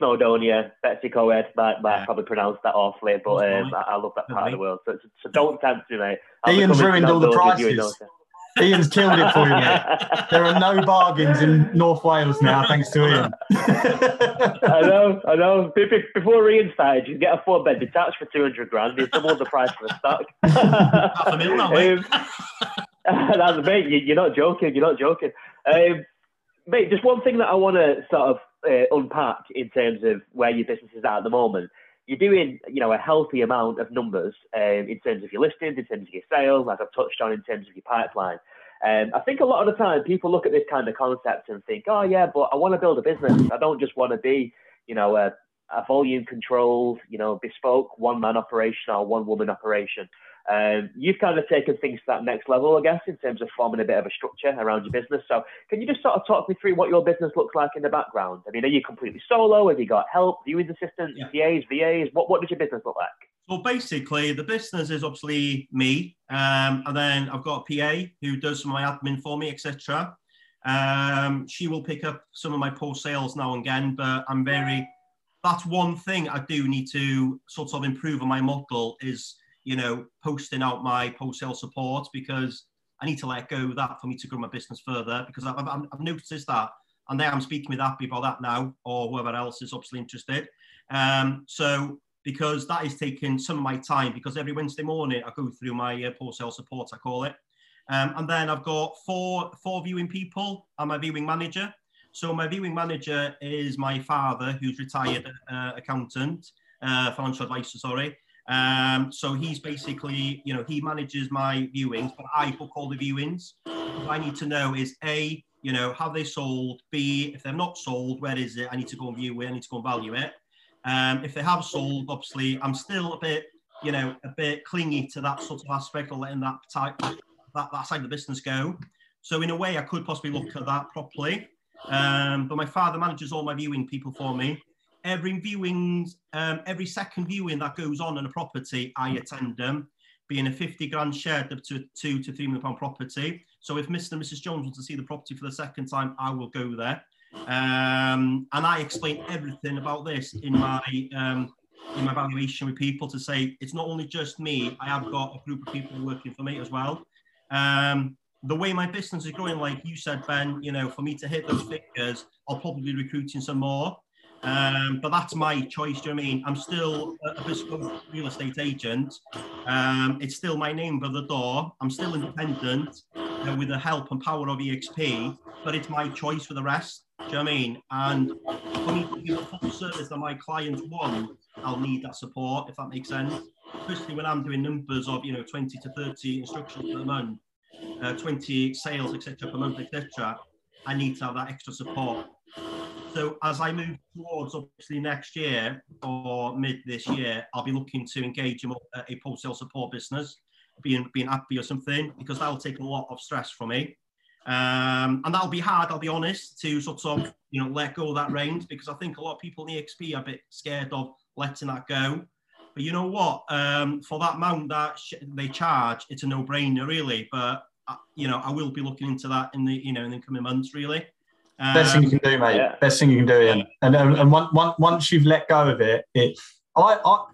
Snowdonia, Betws-y-Coed. Might, might yeah. probably pronounce that awfully, but um, I, I, love that part of the world. So, so don't tempt me, mate. I'll Ian's ruined all the prices. Ian's killed it for you, mate. There are no bargains in North Wales now, thanks to Ian. I know, I know. Before Ian started, you get a four bed detached for 200 grand. It's double the price for the stock. Half a mil now, mate. Um, that's mate. You're not joking. You're not joking. Um, mate, just one thing that I want to sort of uh, unpack in terms of where your business is at at the moment you're doing, you know, a healthy amount of numbers um, in terms of your listings, in terms of your sales, as I've touched on, in terms of your pipeline. Um, I think a lot of the time people look at this kind of concept and think, oh yeah, but I want to build a business. I don't just want to be, you know, a, a volume controlled, you know, bespoke one man operation or one woman operation. Um, you've kind of taken things to that next level, I guess, in terms of forming a bit of a structure around your business. So, can you just sort of talk me through what your business looks like in the background? I mean, are you completely solo? Have you got help, viewing assistants, yeah. PAs, VAs? What, what does your business look like? So basically, the business is obviously me, um, and then I've got a PA who does some of my admin for me, etc. Um, she will pick up some of my post sales now and again, but I'm very. That's one thing I do need to sort of improve on my model is you know, posting out my post sale support because I need to let go of that for me to grow my business further because I've, I've, I've noticed that. And there I'm speaking with that people that now, or whoever else is obviously interested. Um, so because that is taking some of my time because every Wednesday morning I go through my uh, post sale support, I call it. Um, and then I've got four four viewing people. and my viewing manager. So my viewing manager is my father, who's retired uh, accountant, uh, financial advisor, sorry. Um, so he's basically, you know, he manages my viewings, but I book all the viewings. What I need to know is A, you know, have they sold? B, if they're not sold, where is it? I need to go and view it. I need to go and value it. Um, if they have sold, obviously, I'm still a bit, you know, a bit clingy to that sort of aspect of letting that type, that, that side of the business go. So in a way, I could possibly look at that properly. Um, but my father manages all my viewing people for me every viewing, um, every second viewing that goes on in a property, I attend them, being a 50 grand shared up to two to three million pound property. So if Mr. and Mrs. Jones want to see the property for the second time, I will go there. Um, and I explain everything about this in my um, in my valuation with people to say it's not only just me. I have got a group of people working for me as well. Um, the way my business is growing, like you said, Ben, you know, for me to hit those figures, I'll probably be recruiting some more. Um, but that's my choice, do you know I mean? I'm still a physical real estate agent. Um, it's still my name by the door. I'm still independent uh, with the help and power of EXP, but it's my choice for the rest. Do you know I mean? And for me to give the full service that my clients want, I'll need that support, if that makes sense. Especially when I'm doing numbers of, you know, 20 to 30 instructions per month, uh, 20 sales, etc. per month, etc. I need to have that extra support So as I move towards obviously next year or mid this year, I'll be looking to engage in a post sale support business, being being happy or something, because that'll take a lot of stress from me. Um, and that'll be hard, I'll be honest, to sort of you know let go of that reins because I think a lot of people in EXP are a bit scared of letting that go. But you know what? Um, for that amount that they charge, it's a no-brainer, really. But uh, you know, I will be looking into that in the you know in the coming months, really. Um, Best thing you can do, mate. Yeah. Best thing you can do, Ian. And and, and one, one, once you've let go of it, it I I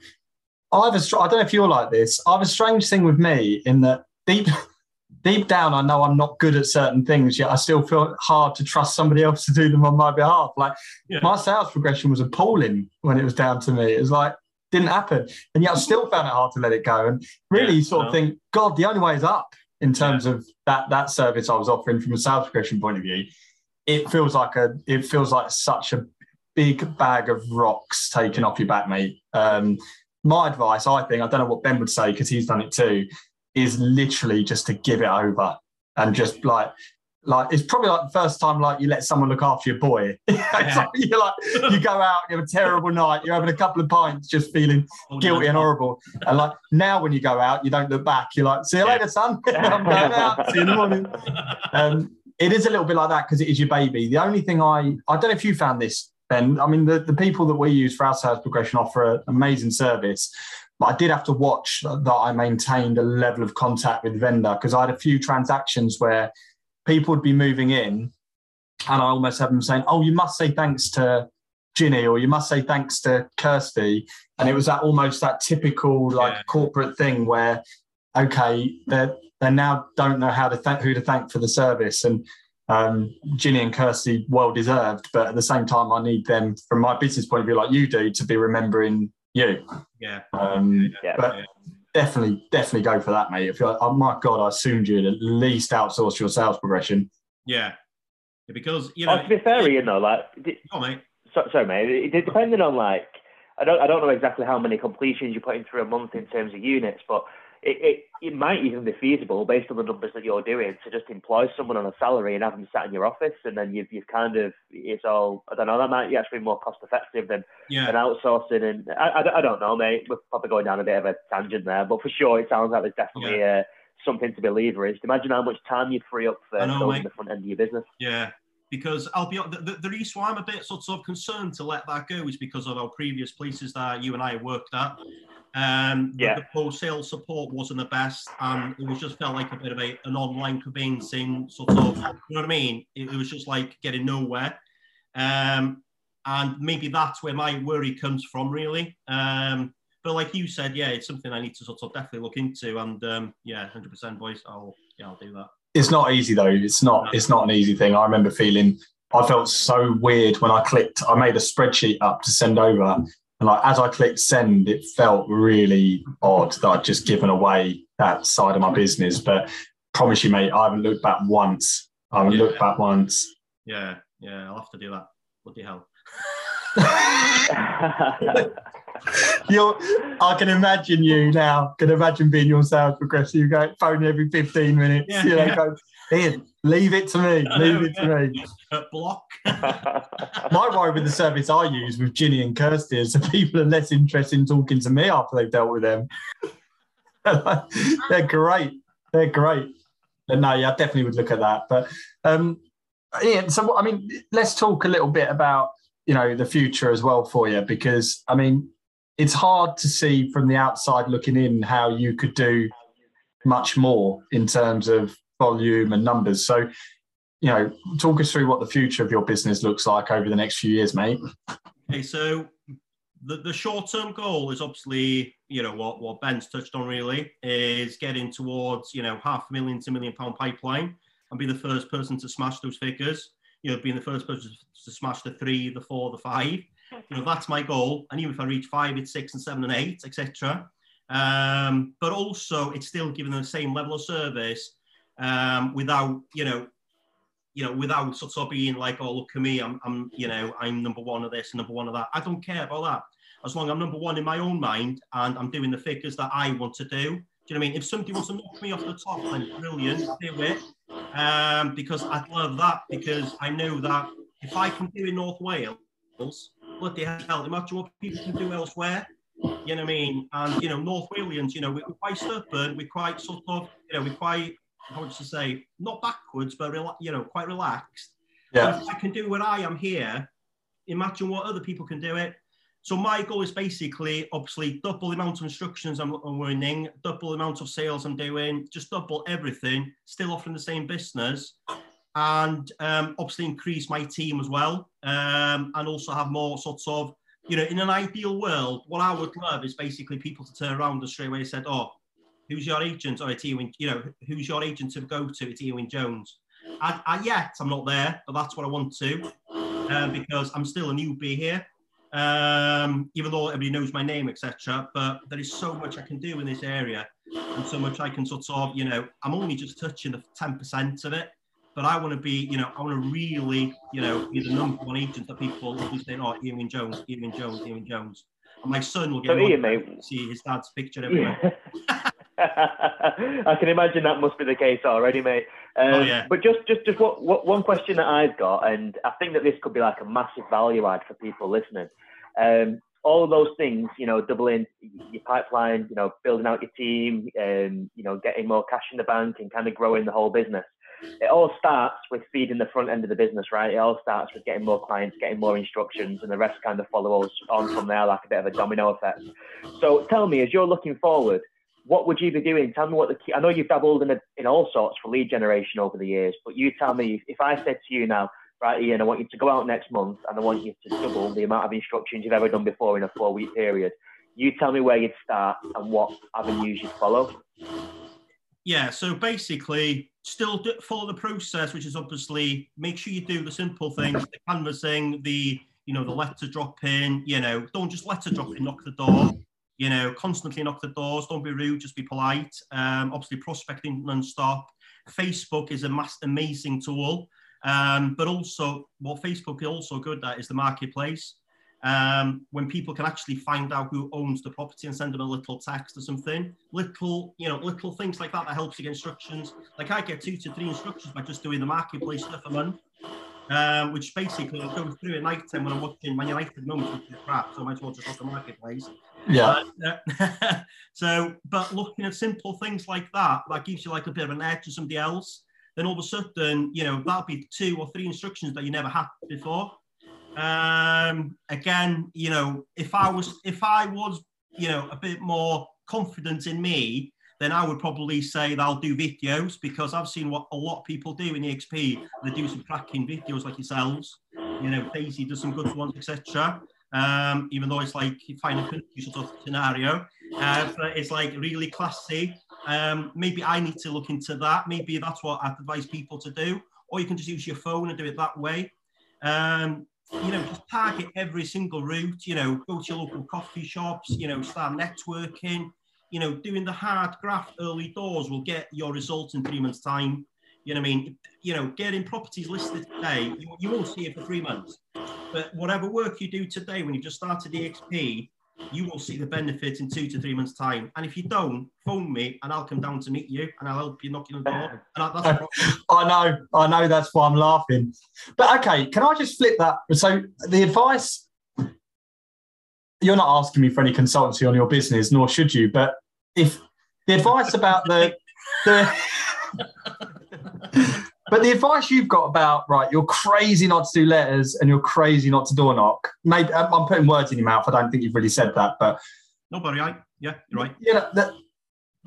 I have a I don't know if you're like this. I have a strange thing with me in that deep deep down, I know I'm not good at certain things, yet I still feel hard to trust somebody else to do them on my behalf. Like yeah. my sales progression was appalling when it was down to me. It was like, didn't happen. And yet I still found it hard to let it go. And really yeah, sort of think, God, the only way is up in terms yeah. of that that service I was offering from a sales progression point of view. It feels like a it feels like such a big bag of rocks taken off your back, mate. Um, my advice, I think, I don't know what Ben would say because he's done it too, is literally just to give it over and just like like it's probably like the first time like you let someone look after your boy. Yeah. like, you're like you go out, you have a terrible night, you're having a couple of pints, just feeling oh, guilty no. and horrible. And like now when you go out, you don't look back. You're like, see you yeah. later, son. I'm going out. See you in the morning. Um, it is a little bit like that because it is your baby. The only thing I I don't know if you found this, Ben. I mean, the, the people that we use for our sales progression offer an amazing service. But I did have to watch that I maintained a level of contact with vendor because I had a few transactions where people would be moving in and I almost have them saying, Oh, you must say thanks to Ginny or you must say thanks to Kirsty. And it was that almost that typical like yeah. corporate thing where, okay, they they now don't know how to thank who to thank for the service. And um, Ginny and Kirsty well deserved, but at the same time, I need them from my business point of view, like you do, to be remembering you. Yeah. Um, yeah. But yeah definitely, definitely go for that, mate. If you're, oh my god, I assumed you'd at least outsource your sales progression. Yeah, because you know. Oh, to be fair, you know, like. Oh, mate. So, sorry, mate. It, depending on like, I don't, I don't know exactly how many completions you're putting through a month in terms of units, but it, it, it might even be feasible based on the numbers that you're doing to just employ someone on a salary and have them sat in your office and then you've, you've kind of it's all I don't know that might actually be more cost effective than, yeah. than outsourcing and I, I, I, don't know mate we're probably going down a bit of a tangent there but for sure it sounds like there's definitely yeah. uh, something to be leveraged imagine how much time you'd free up for know, building the front end of your business yeah because I'll be the, the, the, reason why I'm a bit sort of concerned to let that go is because of our previous places that you and I worked at. Um, yeah. The post sales support wasn't the best, and it was just felt like a bit of a, an online conveyancing sort of, you know what I mean? It, it was just like getting nowhere. Um, and maybe that's where my worry comes from, really. Um, but like you said, yeah, it's something I need to sort of definitely look into. And um, yeah, hundred percent, boys. I'll yeah, I'll do that. It's not easy though. It's not. It's not an easy thing. I remember feeling. I felt so weird when I clicked. I made a spreadsheet up to send over, and like as I clicked send, it felt really odd that I'd just given away that side of my business. But promise you, mate, I haven't looked back once. I haven't yeah. looked back once. Yeah, yeah, I'll have to do that. Bloody hell. You're, I can imagine you now. Can imagine being your sales progressor. You go phone every 15 minutes. Yeah, you know, yeah. go, Ian, leave it to me. Leave it to me. Block. My worry with the service I use with Ginny and Kirsty is that people are less interested in talking to me after they've dealt with them. They're great. They're great. No, yeah, I definitely would look at that. But um, Ian, so I mean, let's talk a little bit about you know the future as well for you because I mean, it's hard to see from the outside looking in how you could do much more in terms of volume and numbers. So, you know, talk us through what the future of your business looks like over the next few years, mate. Okay, so the, the short term goal is obviously, you know, what, what Ben's touched on really is getting towards, you know, half a million to million pound pipeline and be the first person to smash those figures. You know, being the first person to smash the three, the four, the five. You know, that's my goal. And even if I reach five, it's six and seven and eight, etc. Um, but also, it's still giving them the same level of service um, without you know you know without sort of being like oh look at me I'm, I'm you know I'm number one of this number one of that. I don't care about that. As long as I'm number one in my own mind and I'm doing the figures that I want to do. Do you know what I mean? If somebody wants to knock me off the top then brilliant do it. Um, because I'd love that because I know that if I can do in North Wales bloody hell imagine what people can do elsewhere you know what I mean? And you know, North Walians, you know, we're quite stubborn, we're quite sort of, you know, we're quite how would you say, not backwards, but you know, quite relaxed. Yeah. if I can do what I am here, imagine what other people can do it. So my goal is basically, obviously, double the amount of instructions I'm, I'm winning, double the amount of sales I'm doing, just double everything, still offering the same business, and um, obviously increase my team as well, um, and also have more sorts of, you know, in an ideal world, what I would love is basically people to turn around and straight away said, oh, who's your agent? Or it's Ian, you know, who's your agent to go to? It's Ian Jones. I, yet I'm not there, but that's what I want to, uh, because I'm still a newbie here. Um, even though everybody knows my name, etc. But there is so much I can do in this area, and so much I can sort of, you know, I'm only just touching the 10% of it. But I want to be, you know, I want to really, you know, be the number one agent that people will be saying, oh, Ian Jones, Ian Jones, Ian Jones. And my son will get so Ian, mate, see his dad's picture everywhere. I can imagine that must be the case already, mate. Um, oh, yeah. But just, just, just what, what, one question that I've got, and I think that this could be like a massive value add for people listening. Um, all of those things, you know, doubling your pipeline, you know, building out your team, and um, you know, getting more cash in the bank, and kind of growing the whole business. It all starts with feeding the front end of the business, right? It all starts with getting more clients, getting more instructions, and the rest kind of follows on from there, like a bit of a domino effect. So, tell me, as you're looking forward, what would you be doing? Tell me what the key. I know you've dabbled in a, in all sorts for lead generation over the years, but you tell me if I said to you now, right, Ian, I want you to go out next month and I want you to double the amount of instructions you've ever done before in a four week period. You tell me where you'd start and what avenues you'd follow. Yeah, so basically, still follow the process, which is obviously make sure you do the simple things, the canvassing, the you know the letter drop in. You know, don't just letter drop in, knock the door you know, constantly knock the doors. Don't be rude, just be polite. Um, obviously, prospecting non-stop. Facebook is a mass, amazing tool, um, but also what Facebook is also good at is the marketplace. Um, when people can actually find out who owns the property and send them a little text or something, little, you know, little things like that that helps you get instructions. Like I get two to three instructions by just doing the marketplace stuff a month um, which basically I'll go through at night time when I'm watching Man United moments, which is crap, so I might as well just look the marketplace. Yeah. uh, so, but looking at simple things like that, that gives you like a bit of an edge to somebody else. Then all of a sudden, you know, that'll be two or three instructions that you never had before. Um, again, you know, if I was, if I was, you know, a bit more confident in me, then I would probably say that I'll do videos because I've seen what a lot of people do in EXP. They do some cracking videos like yourselves. You know, Daisy does some good ones, etc. Um, even though it's like final sort of scenario, uh, it's like really classy. Um, maybe I need to look into that. Maybe that's what I advise people to do, or you can just use your phone and do it that way. Um, you know, just target every single route. You know, go to your local coffee shops. You know, start networking you know, doing the hard graft early doors will get your results in three months' time. You know what I mean? You know, getting properties listed today, you, you won't see it for three months. But whatever work you do today, when you just started EXP, you will see the benefit in two to three months' time. And if you don't, phone me and I'll come down to meet you and I'll help you knocking on the door. And I know, I know that's why I'm laughing. But okay, can I just flip that? So the advice you're not asking me for any consultancy on your business, nor should you. But if the advice about the the but the advice you've got about right, you're crazy not to do letters and you're crazy not to door knock. Maybe I'm putting words in your mouth. I don't think you've really said that, but nobody. I yeah, you're right. Yeah, that,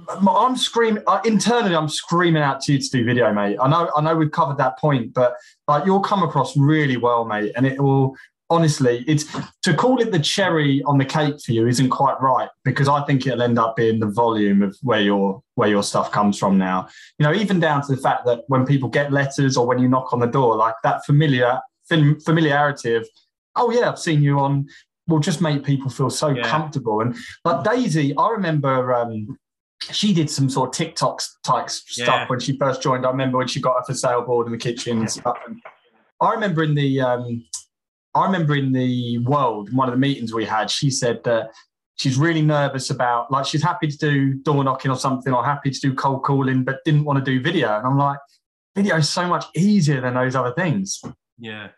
I'm screaming uh, internally. I'm screaming out to you to do video, mate. I know, I know, we've covered that point, but like you'll come across really well, mate, and it will honestly, it's to call it the cherry on the cake for you isn't quite right because I think it'll end up being the volume of where your where your stuff comes from now. You know, even down to the fact that when people get letters or when you knock on the door, like that familiar familiarity of, oh yeah, I've seen you on, will just make people feel so yeah. comfortable. And like Daisy, I remember. Um, she did some sort of TikTok type stuff yeah. when she first joined. I remember when she got her for sale board in the kitchen and stuff. And I remember in the um, I remember in the world, one of the meetings we had, she said that she's really nervous about, like, she's happy to do door knocking or something, or happy to do cold calling, but didn't want to do video. And I'm like, video is so much easier than those other things. Yeah.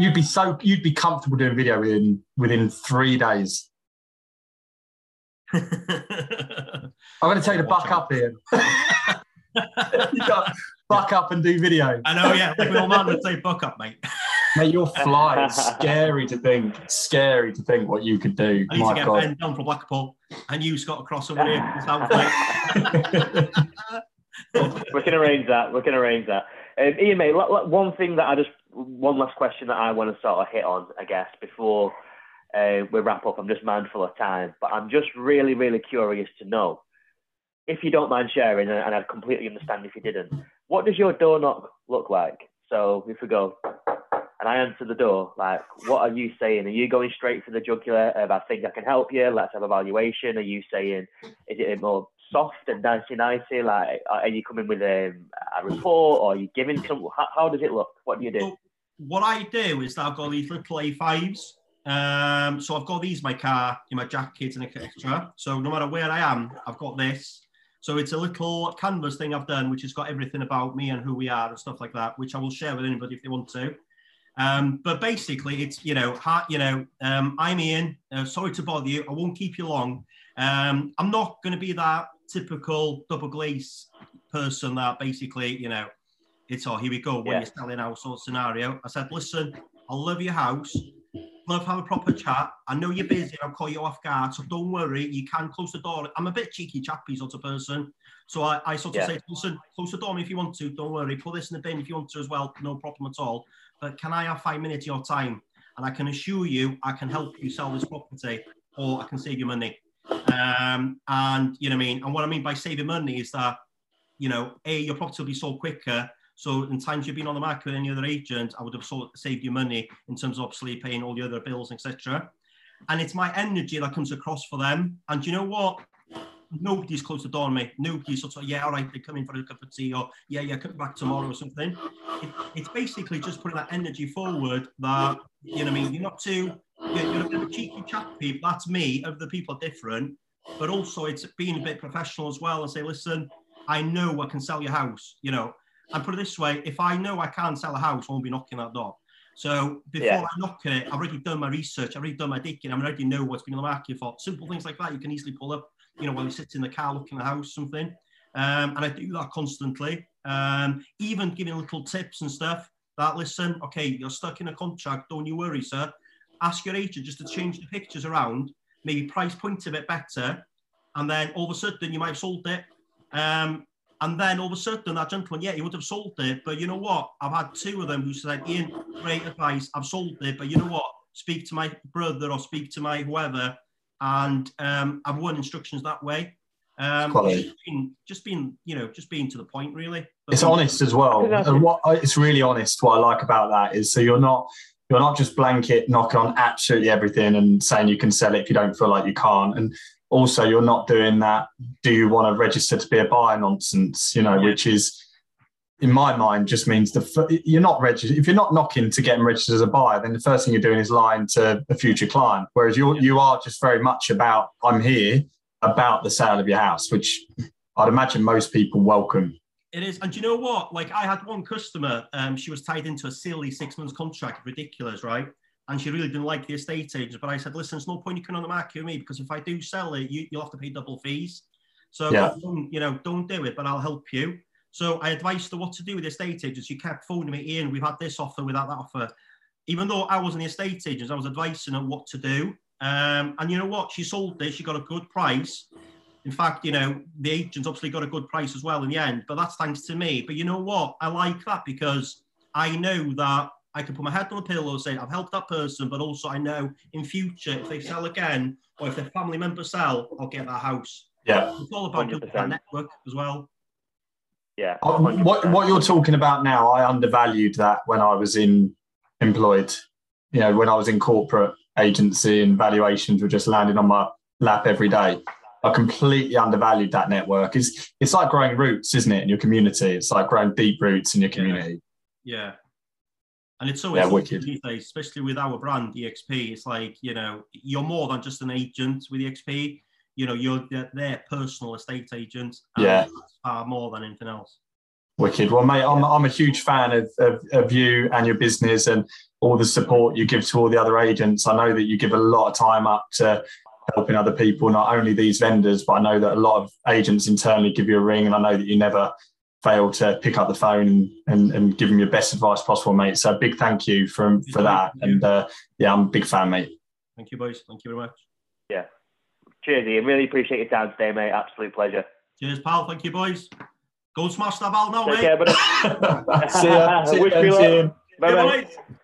You'd be so you'd be comfortable doing video within within three days. I'm going to take the buck up here. you got buck up and do video. I know, yeah. Like old man would say, buck up, mate. Mate, your flight is scary to think. Scary to think what you could do. I need My to get God. Ben down from Blackpool, and you've Scott, across over here south, mate. we can arrange that. We can arrange that. Um, Ian, mate, one thing that I just, one last question that I want to sort of hit on, I guess, before uh, we wrap up. I'm just mindful of time, but I'm just really, really curious to know if you don't mind sharing, and I'd completely understand if you didn't, what does your door knock look like? So if we go, and I answer the door, like, what are you saying? Are you going straight for the jugular of I think I can help you? Let's have a valuation. Are you saying, is it more soft and nicey nicey? Like, are you coming with a, a report or are you giving some? How, how, does it look? What do you do? So what I do is I've got these little A5s. Um, so I've got these in my car, in my jacket and extra. So no matter where I am, I've got this. So it's a little canvas thing I've done, which has got everything about me and who we are and stuff like that, which I will share with anybody if they want to. Um, but basically, it's you know, ha, you know, um, I'm Ian. Uh, sorry to bother you. I won't keep you long. Um, I'm not going to be that typical double glaze person that basically, you know, it's all oh, here we go when yeah. you're selling house sort of scenario. I said, listen, I love your house. Love have a proper chat. I know you're busy. I'll call you off guard, so don't worry. You can close the door. I'm a bit cheeky, chappy sort of person, so I, I sort of yeah. say, listen, close the door if you want to. Don't worry. Put this in the bin if you want to as well. No problem at all. but can I have five minutes of your time? And I can assure you, I can help you sell this property or I can save you money. Um, and you know what I mean? And what I mean by saving money is that, you know, A, your property will be sold quicker. So in times you've been on the market with any other agent, I would have sold, saved you money in terms of obviously paying all the other bills, etc. And it's my energy that comes across for them. And you know what? Nobody's close the door on me. Nobody's sort of, yeah, all right, they come in for a cup of tea or, yeah, yeah, come back tomorrow or something. It, it's basically just putting that energy forward that, you know what I mean? You're not too, you're, you're a bit of a cheeky chappy. That's me. Other people are different. But also it's being a bit professional as well and say, listen, I know I can sell your house. You know, and put it this way, if I know I can't sell a house, I won't be knocking that door. So before yeah. I knock it, I've already done my research, I've already done my digging, I already know what's been on the market for. Simple things like that you can easily pull up, you know, while you sit in the car looking at the house, something. Um, and I do that constantly. Um, even giving little tips and stuff that listen, okay, you're stuck in a contract, don't you worry, sir. Ask your agent just to change the pictures around, maybe price point a bit better, and then all of a sudden you might have sold it. Um, and then all of a sudden, that gentleman, yeah, he would have sold it. But you know what? I've had two of them who said, Ian, great advice. I've sold it. But you know what? Speak to my brother or speak to my whoever. And um, I've won instructions that way. Um, just being, just being, you know, just being to the point, really. But it's honest as well. And what it's really honest. What I like about that is so you're not you're not just blanket knocking on absolutely everything and saying you can sell it if you don't feel like you can't. And also you're not doing that do you want to register to be a buyer nonsense you know yeah. which is in my mind just means the you're not registered if you're not knocking to get them registered as a buyer then the first thing you're doing is lying to a future client whereas you you are just very much about i'm here about the sale of your house which i'd imagine most people welcome it is and you know what like i had one customer um, she was tied into a silly six months contract ridiculous right and she really didn't like the estate agents. But I said, listen, there's no point you coming on the market with me because if I do sell it, you, will have to pay double fees. So yeah. you know, don't do it, but I'll help you. So I advised her what to do with the estate agents. She kept phoning me, Ian, we've had this offer without that offer. Even though I wasn't the estate agent, I was advising her what to do. Um, and you know what? She sold this. She got a good price. In fact, you know, the agents obviously got a good price as well in the end, but that's thanks to me. But you know what? I like that because I know that I can put my head on the pillow and say, I've helped that person, but also I know in future, if they sell again or if their family members sell, I'll get that house. Yeah. It's all about building that network as well. Yeah. Uh, what, what you're talking about now, I undervalued that when I was in employed. You know, when I was in corporate agency and valuations were just landing on my lap every day. I completely undervalued that network. It's it's like growing roots, isn't it, in your community? It's like growing deep roots in your community. Yeah. And it's always yeah, days, especially with our brand EXP. It's like you know you're more than just an agent with EXP. You know you're their personal estate agent. yeah, far more than anything else. Wicked. Well, mate, I'm, I'm a huge fan of, of, of you and your business and all the support you give to all the other agents. I know that you give a lot of time up to helping other people, not only these vendors, but I know that a lot of agents internally give you a ring, and I know that you never fail to pick up the phone and, and, and give them your best advice possible, mate. So big thank you for, for that. And uh, yeah, I'm a big fan, mate. Thank you, boys. Thank you very much. Yeah. Cheers, Ian. Really appreciate your time today, mate. Absolute pleasure. Cheers, pal. Thank you, boys. Go and smash that ball now, Take mate. Care, See ya. See you. Wish you luck. Bye-bye.